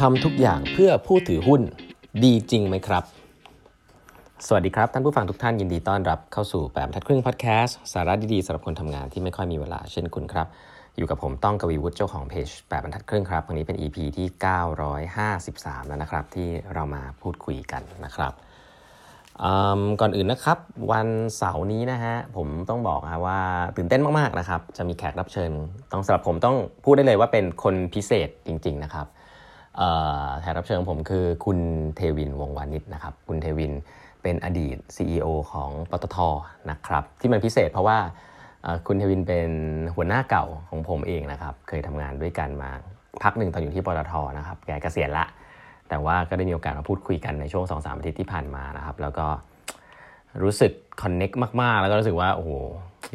ทำทุกอย่างเพื่อผู้ถือหุ้นดีจริงไหมครับ สวัสดีครับ ท่านผู้ฟังทุกท่านยินดีต้อนรับเข้าสู่แปดบรรทัดครึ่งพอดแคสต์สาระดีๆสำหรับคนทำงานที่ไม่ค่อยมีเวลาเช่นคุณครับ อยู่กับผมต้องกวีวุฒิเจ้าของเพจแปดบรรทัดครึ่งครับวันนี้เป็น EP ที่ 953 แล้วนะครับ ที่เรามาพูดคุยกันนะครับก่อนอื่นนะครับ วันเสาร์นี้นะฮะผมต้องบอกนะว่าตื่นเต้นมากๆนะครับ จะมีแขกรับเชิญ ต้องสำหรับผมต้องพูดได้เลยว่าเป็นคนพิเศษจริง ๆ นะครับ แขกรับเชิญของผมคือคุณเทวินวงวานิชนะครับ คุณเทวินเป็นอดีต CEO ของปตทนะครับ ที่มันพิเศษเพราะว่าคุณเทวินเป็นหัวหน้าเก่าของผมเองนะครับ เคยทำงานด้วยกันมาพักหนึ่งตอนอยู่ที่ปตทนะครับ แกเกษียณละ แต่ว่าก็ได้มีโอกาสมาพูดคุยกันในช่วง2อสอาทิตย์ที่ผ่านมานะครับ แล้วก็รู้สึกคอนเน็กมาก ๆ แล้วก็รู้สึกว่า โอ้โห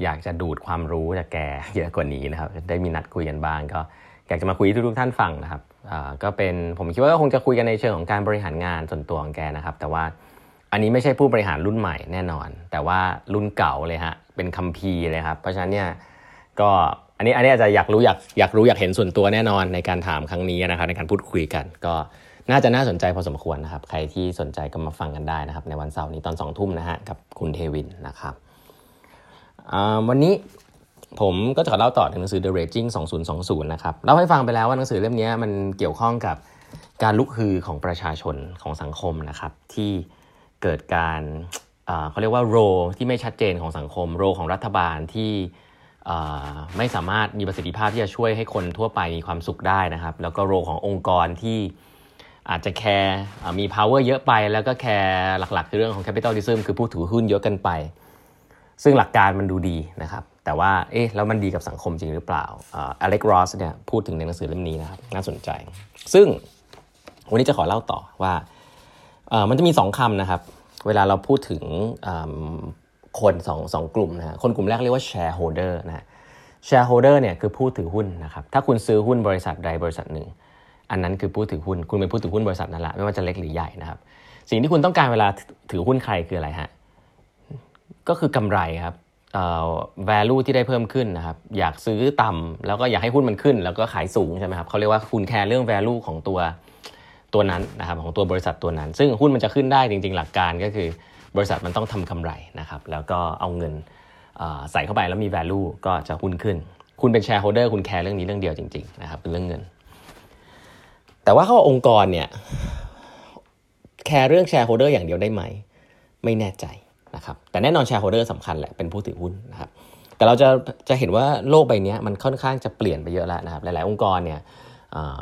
อยากจะดูดความรู้จากแกเยอะกว่านี้นะครับ ได้มีนัดคุยกันบ้างก็อยากจะมาคุยทุกท่านฟังนะครับ ก็เป็นผมคิดว่าก็คงจะคุยกันในเชิงของการบริหารงานส่วนตัวของแกนะครับ แต่ว่าอันนี้ไม่ใช่ผู้บริหารรุ่นใหม่แน่นอน แต่ว่ารุ่นเก่าเลยฮะเป็นคัมภีร์เลยครับ เพราะฉะนั้นเนี่ยก็อันนี้อันนี้อาจจะอยากรู้อยากอยากรู้อยากเห็นส่วนตัวแน่นอนในการถามครั้งนี้นะครับ ในการพูดคุยกัน ก็น่าจะน่าสนใจพอสมควรนะครับ ใครที่สนใจก็มาฟังกันได้นะครับ ในวันเสาร์นี้ตอนสองทุ่มนะฮะกับคุณเทวินนะครับวันนี้ ผมก็จะเล่าต่อถึงหนังสือ The Raging 2020 นะครับ เล่าให้ฟังไปแล้วว่าหนังสือเล่มนี้มันเกี่ยวข้องกับการลุกฮือของประชาชนของสังคมนะครับ ที่เกิดการเขาเรียกว่า role ที่ไม่ชัดเจนของสังคม role ของรัฐบาลที่ไม่สามารถมีประสิทธิภาพที่จะช่วยให้คนทั่วไปมีความสุขได้นะครับ แล้วก็ role ขององค์กรที่อาจจะ care มี power เยอะไป แล้วก็ care หลักๆคือเรื่องของ capitalism คือผู้ถือหุ้นเยอะกันไป ซึ่งหลักการมันดูดีนะครับ แต่ว่าเอ๊ะแล้วมันดีกับสังคมจริงหรือเปล่าอเล็กรอสเนี่ยพูดถึงในหนังสือเล่มนี้นะครับน่าสนใจ ซึ่งวันนี้จะขอเล่าต่อว่ามันจะมีสองคำนะครับ เวลาเราพูดถึงคนสองสองกลุ่มนะคนกลุ่มแรกเรียกว่า shareholder นะ shareholder เนี่ยคือผู้ถือหุ้นนะครับ ถ้าคุณซื้อหุ้นบริษัทใดบริษัทหนึ่ง อันนั้นคือผู้ถือหุ้น คุณเป็นผู้ถือหุ้นบริษัทนั่นแหละไม่ว่าจะเล็กหรือใหญ่นะครับ สิ่งที่คุณต้องการเวลาถือหุ้นใครคืออะไรฮะ ก็คือกำไรครับ value ที่ได้เพิ่มขึ้นนะครับ อยากซื้อต่ำแล้วก็อยากให้หุ้นมันขึ้น แล้วก็ขายสูงใช่ไหมครับเขาเรียกว่าคุณแคร์เรื่อง value ของตัวตัวนั้นนะครับของตัวบริษัทตัวนั้น ซึ่งหุ้นมันจะขึ้นได้จริง ๆ หลักการก็คือบริษัทมันต้องทำกำไรนะครับแล้วก็เอาเงินใส่เข้าไปแล้วมี value ก็จะหุ้นขึ้น คุณเป็น shareholder คุณแคร์เรื่องนี้เรื่องเดียวจริงๆนะครับเป็นเรื่องเงิน แต่ว่าเขาองค์กรเนี่ยแคร์เรื่อง shareholder อย่างเดียวได้ไหม ไม่แน่ใจ นะครับแต่แน่นอน shareholder สำคัญแหละเป็นผู้ถือหุ้นนะครับแต่เราจะจะเห็นว่าโลกใบนี้มันค่อนข้างจะเปลี่ยนไปเยอะแล้วนะครับหลาย ๆ องค์กรเนี่ย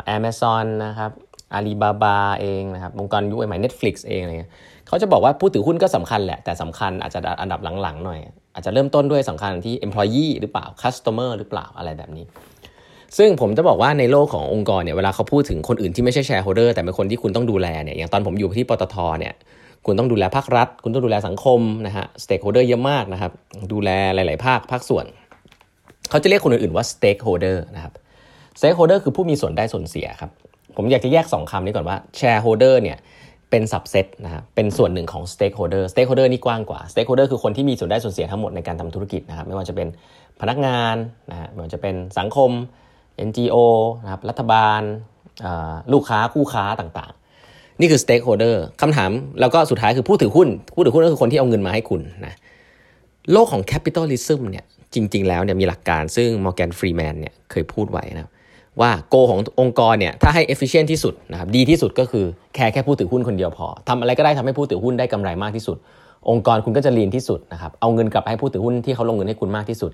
แอมซอนนะครับอาลีบาบาเองนะครับองค์กรยุคใหม่ Netflix เองอะไรเงี้ยเขาจะบอกว่าผู้ถือหุ้นก็สำคัญแหละ แต่สำคัญอาจจะอันดับหลัง ๆ หน่อย อาจจะเริ่มต้นด้วยสำคัญที่ employee หรือเปล่า customer หรือเปล่าอะไรแบบนี้ ซึ่งผมจะบอกว่าในโลกขององค์กรเนี่ยเวลาเขาพูดถึงคนอื่นที่ไม่ใช่ shareholder แต่เป็นคนที่คุณต้องดูแลเนี่ยอย่างตอนผมอยู่ที่ปตทเนี่ย คุณต้องดูแลภาครัฐ คุณต้องดูแลสังคมนะฮะ stakeholder เยอะมากนะครับ ดูแลหลาย ๆ ภาคภาคส่วน เขาจะเรียกคนอื่น ๆ ว่า stakeholder นะครับ stakeholder คือผู้มีส่วนได้ส่วนเสียครับ ผมอยากจะแยก 2คำนี้ก่อนว่า shareholder เนี่ยเป็น subset นะครับเป็นส่วนหนึ่งของ stakeholder stakeholder นี่กว้างกว่า stakeholder คือคนที่มีส่วนได้ส่วนเสียทั้งหมดในการทำธุรกิจนะครับ ไม่ว่าจะเป็นพนักงานนะฮะไม่ว่าจะเป็นสังคม NGO นะครับรัฐบาลลูกค้าคู่ค้าต่างๆ นี่คือ stakeholder คำถามแล้วก็สุดท้ายคือผู้ถือหุ้น ผู้ถือหุ้นก็คือคนที่เอาเงินมาให้คุณนะโลกของ capitalism เนี่ยจริง ๆ แล้วเนี่ยมีหลักการซึ่ง Morgan Freeman เนี่ยเคยพูดไว้นะว่าโกขององค์กรเนี่ยถ้าให้ efficient ที่สุดนะครับดีที่สุดก็คือแค่แค่ผู้ถือหุ้นคนเดียวพอทำอะไรก็ได้ทำให้ผู้ถือหุ้นได้กำไรมากที่สุด องค์กรคุณก็จะลีนที่สุดนะครับเอาเงินกลับให้ผู้ถือหุ้นที่เขาลงเงินให้คุณมากที่สุด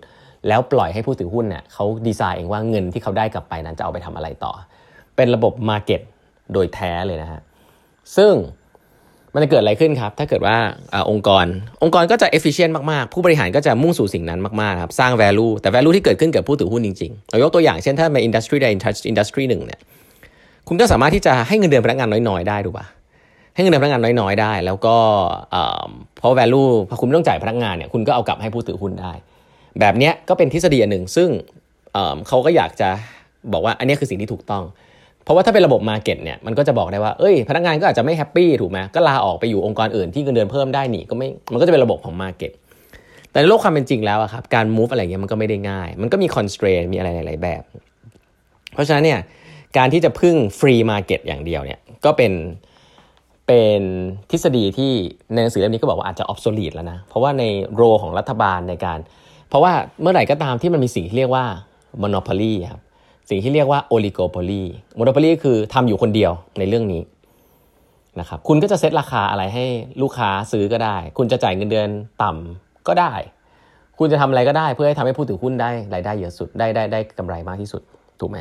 แล้วปล่อยให้ผู้ถือหุ้นเนี่ยเขาดีไซน์เองว่าเงินที่เขาได้กลับไปนั้นจะเอาไปทำอะไรต่อ เป็นระบบมาเก็ตโดยแท้เลยนะฮะ ซึ่งมันจะเกิดอะไรขึ้นครับ ถ้าเกิดว่าอองค์กร องค์กรก็จะ efficient มากๆ ผู้บริหารก็จะมุ่งสู่สิ่งนั้นมากๆครับ สร้าง value แต่ value ที่เกิดขึ้นกับผู้ถือหุ้นจริงๆเรายกตัวอย่างเช่นถ้าใน industry ใด industry หนึ่งเนี่ยคุณก็สามารถที่จะให้เงินเดือนพนักงานน้อยๆ ได้ถูกปะให้เงินเดือนพนักงานน้อยๆ ได้ แล้วก็เพิ่ม value พอคุณไม่ต้องจ่ายพนักงานเนี่ยคุณก็เอากลับให้ผู้ถือหุ้นได้ แบบนี้ก็เป็นทฤษฎีอันหนึ่งซึ่งเขาก็อยากจะบอกว่าอันนี้คือสิ่งที่ถูกต้อง เพราะว่าถ้าเป็นระบบ market เนี่ยมันก็จะบอกได้ว่าเอ้ย พนักงานก็อาจจะไม่แฮปปี้ถูกไหมก็ลาออกไปอยู่องค์กรอื่นที่เงินเดือนเพิ่มได้หนีก็ไม่มันก็จะเป็นระบบของ market แต่ในโลกความเป็นจริงแล้วครับการ move อะไรเงี้ยมันก็ไม่ได้ง่าย มันก็มี constraint มีอะไรหลายแบบ เพราะฉะนั้นเนี่ยการที่จะพึ่ง free market อย่างเดียวเนี่ยก็เป็นเป็นทฤษฎีที่ในหนังสือเล่มนี้ก็บอกว่าอาจจะ obsolete แล้วนะ เพราะว่าใน role ของรัฐบาลในการ เพราะว่าเมื่อไหร่ก็ตามที่มันมีสิ่งที่เรียกว่า monopoly ครับ สิ่งที่เรียกว่า oligopoly monopoly คือทำอยู่คนเดียวในเรื่องนี้นะครับคุณก็จะเซตราคาอะไรให้ลูกค้าซื้อก็ได้ คุณจะจ่ายเงินเดือนต่ำก็ได้ คุณจะทำอะไรก็ได้เพื่อให้ทำให้ผู้ถือหุ้นได้รายได้เยอะสุดได้ได้ได้กำไรมากที่สุดถูกไหม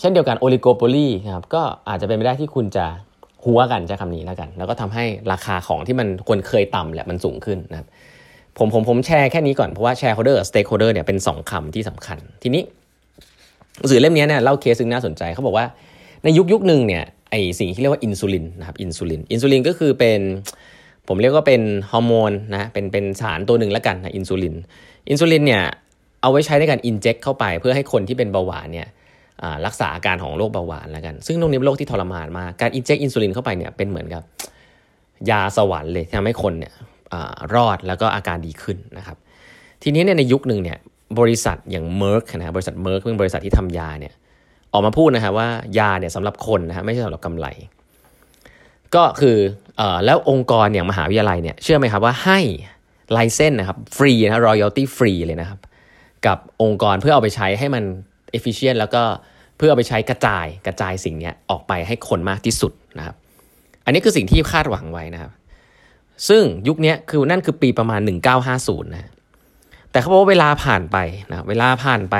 เช่นเดียวกัน oligopoly ครับก็อาจจะเป็นไปได้ที่คุณจะฮั้วกันใช้คำนี้แล้วกัน แล้วก็ทำให้ราคาของที่มันควรเคยต่ำแหละมันสูงขึ้นนะครับผมผมผมแชร์แค่นี้ก่อนเพราะว่า shareholder stakeholder เนี่ยเป็น 2คำที่สำคัญ ทีนี้ หนังสือเล่มนี้เนี่ยเล่าเคสซึ่งน่าสนใจเขาบอกว่าในยุคยุคหนึ่งเนี่ยไอ้สิ่งที่เรียกว่าอินซูลินนะครับอินซูลินอินซูลินก็คือเป็นผมเรียกว่าเป็นฮอร์โมนนะเป็นเป็นสารตัวหนึ่งแล้วกันนะอินซูลินอินซูลินเนี่ยเอาไว้ใช้ในการ inject เข้าไปเพื่อให้คนที่เป็นเบาหวานเนี่ยรักษาอาการของโรคเบาหวานแล้วกัน ซึ่งตรงนี้เป็นโรคที่ทรมานมากการ inject อินซูลินเข้าไปเนี่ยเป็นเหมือนกับยาสวรรค์เลยทำให้คนเนี่ยรอดแล้วก็อาการดีขึ้นนะครับทีนี้เนี่ยในยุคหนึ่งเนี่ย บริษัทอย่าง Merck นะบริษัท Merck เป็นบริษัทที่ทำยาเนี่ยออกมาพูดนะครับว่ายาเนี่ยสำหรับคนนะฮะไม่ใช่สำหรับกำไร ก็คือแล้วองค์กรอย่างมหาวิทยาลัยเนี่ยเชื่อไหมครับว่าให้ license นะครับฟรีนะ royalty free เลยนะครับ กับองค์กรเพื่อเอาไปใช้ให้มัน efficient แล้วก็เพื่อเอาไปใช้กระจายกระจายสิ่งนี้ออกไปให้คนมากที่สุดนะครับ อันนี้คือสิ่งที่คาดหวังไว้นะครับ ซึ่งยุคนี้คือนั่นคือปีประมาณ 1950นะ แต่เขาบอกว่าเวลาผ่านไปนะเวลาผ่านไป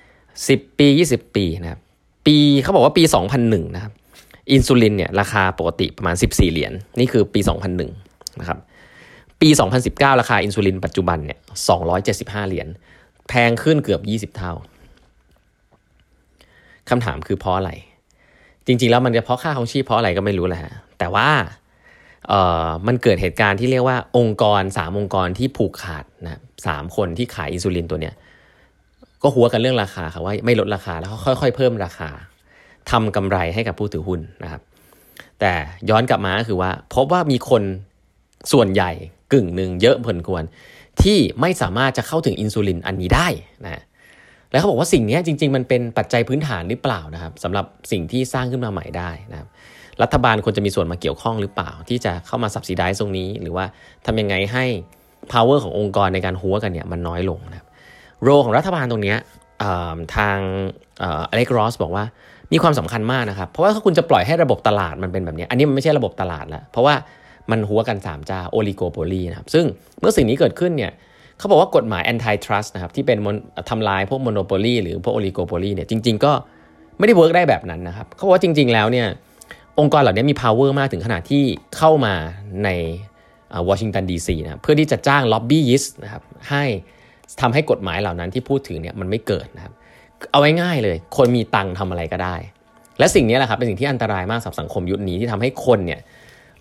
10 ปี 20 ปีนะครับปีเขาบอกว่าปี 2001 นะครับอินซูลินเนี่ยราคาปกติประมาณ 14 เหรียญนี่คือปี 2001 นะครับปี 2019 ราคาอินซูลินปัจจุบันเนี่ย275 เหรียญแพงขึ้นเกือบ 20 เท่าคำถามคือเพราะอะไร จริง ๆ แล้วมันจะเพราะค่าของชีพเพราะอะไรก็ไม่รู้แหละแต่ว่าเอ่อมันเกิดเหตุการณ์ที่เรียกว่าองค์กรสามองค์กรที่ผูกขาดนะ สามคนที่ขายอินซูลินตัวเนี้ยก็หัวกันเรื่องราคาค่ะว่าไม่ลดราคาแล้วค่อยๆ เพิ่มราคาทำกำไรให้กับผู้ถือหุ้นนะครับ แต่ย้อนกลับมาก็คือว่า พบว่ามีคนส่วนใหญ่กึ่งหนึ่งเยอะพอควร ที่ไม่สามารถจะเข้าถึงอินซูลินอันนี้ได้นะแล้วเขาบอกว่าสิ่งนี้จริง ๆ มันเป็นปัจจัยพื้นฐานหรือเปล่านะครับสำหรับสิ่งที่สร้างขึ้นมาใหม่ได้นะครับรัฐบาลควรจะมีส่วนมาเกี่ยวข้องหรือเปล่า ที่จะเข้ามาสับสีได้ตรงนี้ หรือว่าทำยังไงให้ power ขององค์กรในการฮั้วกันเนี่ยมันน้อยลงนะครับ role ของรัฐบาลตรงนี้ทางอเล็กรอสบอกว่ามีความสำคัญมากนะครับ เพราะว่าถ้าคุณจะปล่อยให้ระบบตลาดมันเป็นแบบนี้ อันนี้มันไม่ใช่ระบบตลาดแล้ว เพราะว่ามันฮั้วกัน3เจ้า oligopoly นะครับ ซึ่งเมื่อสิ่งนี้เกิดขึ้นเนี่ยเขาบอกว่ากฎหมาย antitrust นะครับที่เป็นทำลายพวก monopoly หรือพวก oligopoly เนี่ยจริง ๆ ก็ไม่ได้เวิร์กได้แบบนั้นนะครับเขาบอกว่าจริง ๆ แล้วเนี่ยองค์กรเหล่านี้มี power มากถึงขนาดที่เข้ามาใน วอชิงตันดีซีนะเพื่อที่จะจ้าง lobbyist นะครับให้ทำให้กฎหมายเหล่านั้นที่พูดถึงเนี่ยมันไม่เกิดนะครับเอาไว้ง่ายเลย คนมีตังค์ทำอะไรก็ได้ และสิ่งนี้แหละครับเป็นสิ่งที่อันตรายมากสำหรับสังคมยุคนี้ที่ทำให้คนเนี่ย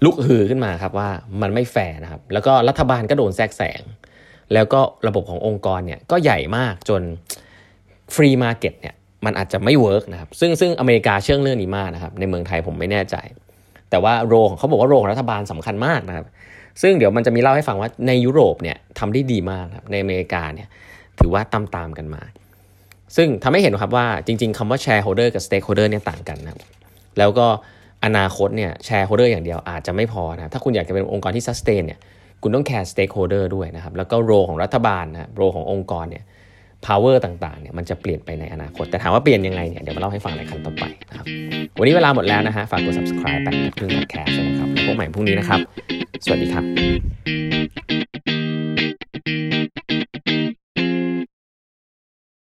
ลุกฮือขึ้นมาครับว่ามันไม่แฟร์นะครับ แล้วก็รัฐบาลก็โดนแทรกแซงแล้วก็ระบบขององค์กรเนี่ยก็ใหญ่มากจน free market เนี่ยมันอาจจะไม่เวิร์กนะครับซึ่งซึ่งอเมริกาเชื่อเรื่องนี้มากนะครับในเมืองไทยผมไม่แน่ใจ แต่ว่า role ของเขาบอกว่า role ของรัฐบาลสำคัญมากนะครับ ซึ่งเดี๋ยวมันจะมีเล่าให้ฟังว่าในยุโรปเนี่ยทำได้ดีมากครับในอเมริกาเนี่ยถือว่าตามตามกันมา ซึ่งทำให้เห็นครับว่าจริง ๆคำว่า shareholder กับ stakeholder เนี่ยต่างกันนะแล้วก็อนาคตเนี่ย shareholder อย่างเดียวอาจจะไม่พอนะถ้าคุณอยากจะเป็นองค์กรที่ sustain เนี่ยคุณต้องแคร์ stakeholder ด้วยนะครับแล้วก็ role ของรัฐบาลนะ role ขององค์กรเนี่ย power ต่างๆเนี่ยมันจะเปลี่ยนไปในอนาคต แต่ถามว่าเปลี่ยนยังไงเนี่ยเดี๋ยวมาเล่าให้ฟังในขั้นต่อไปนะครับวันนี้เวลาหมดแล้วนะฮะฝากกด subscribe แปดครึ่ง podcast นะครับพบใหม่พรุ่งนี้นะครับ สวัสดีครับ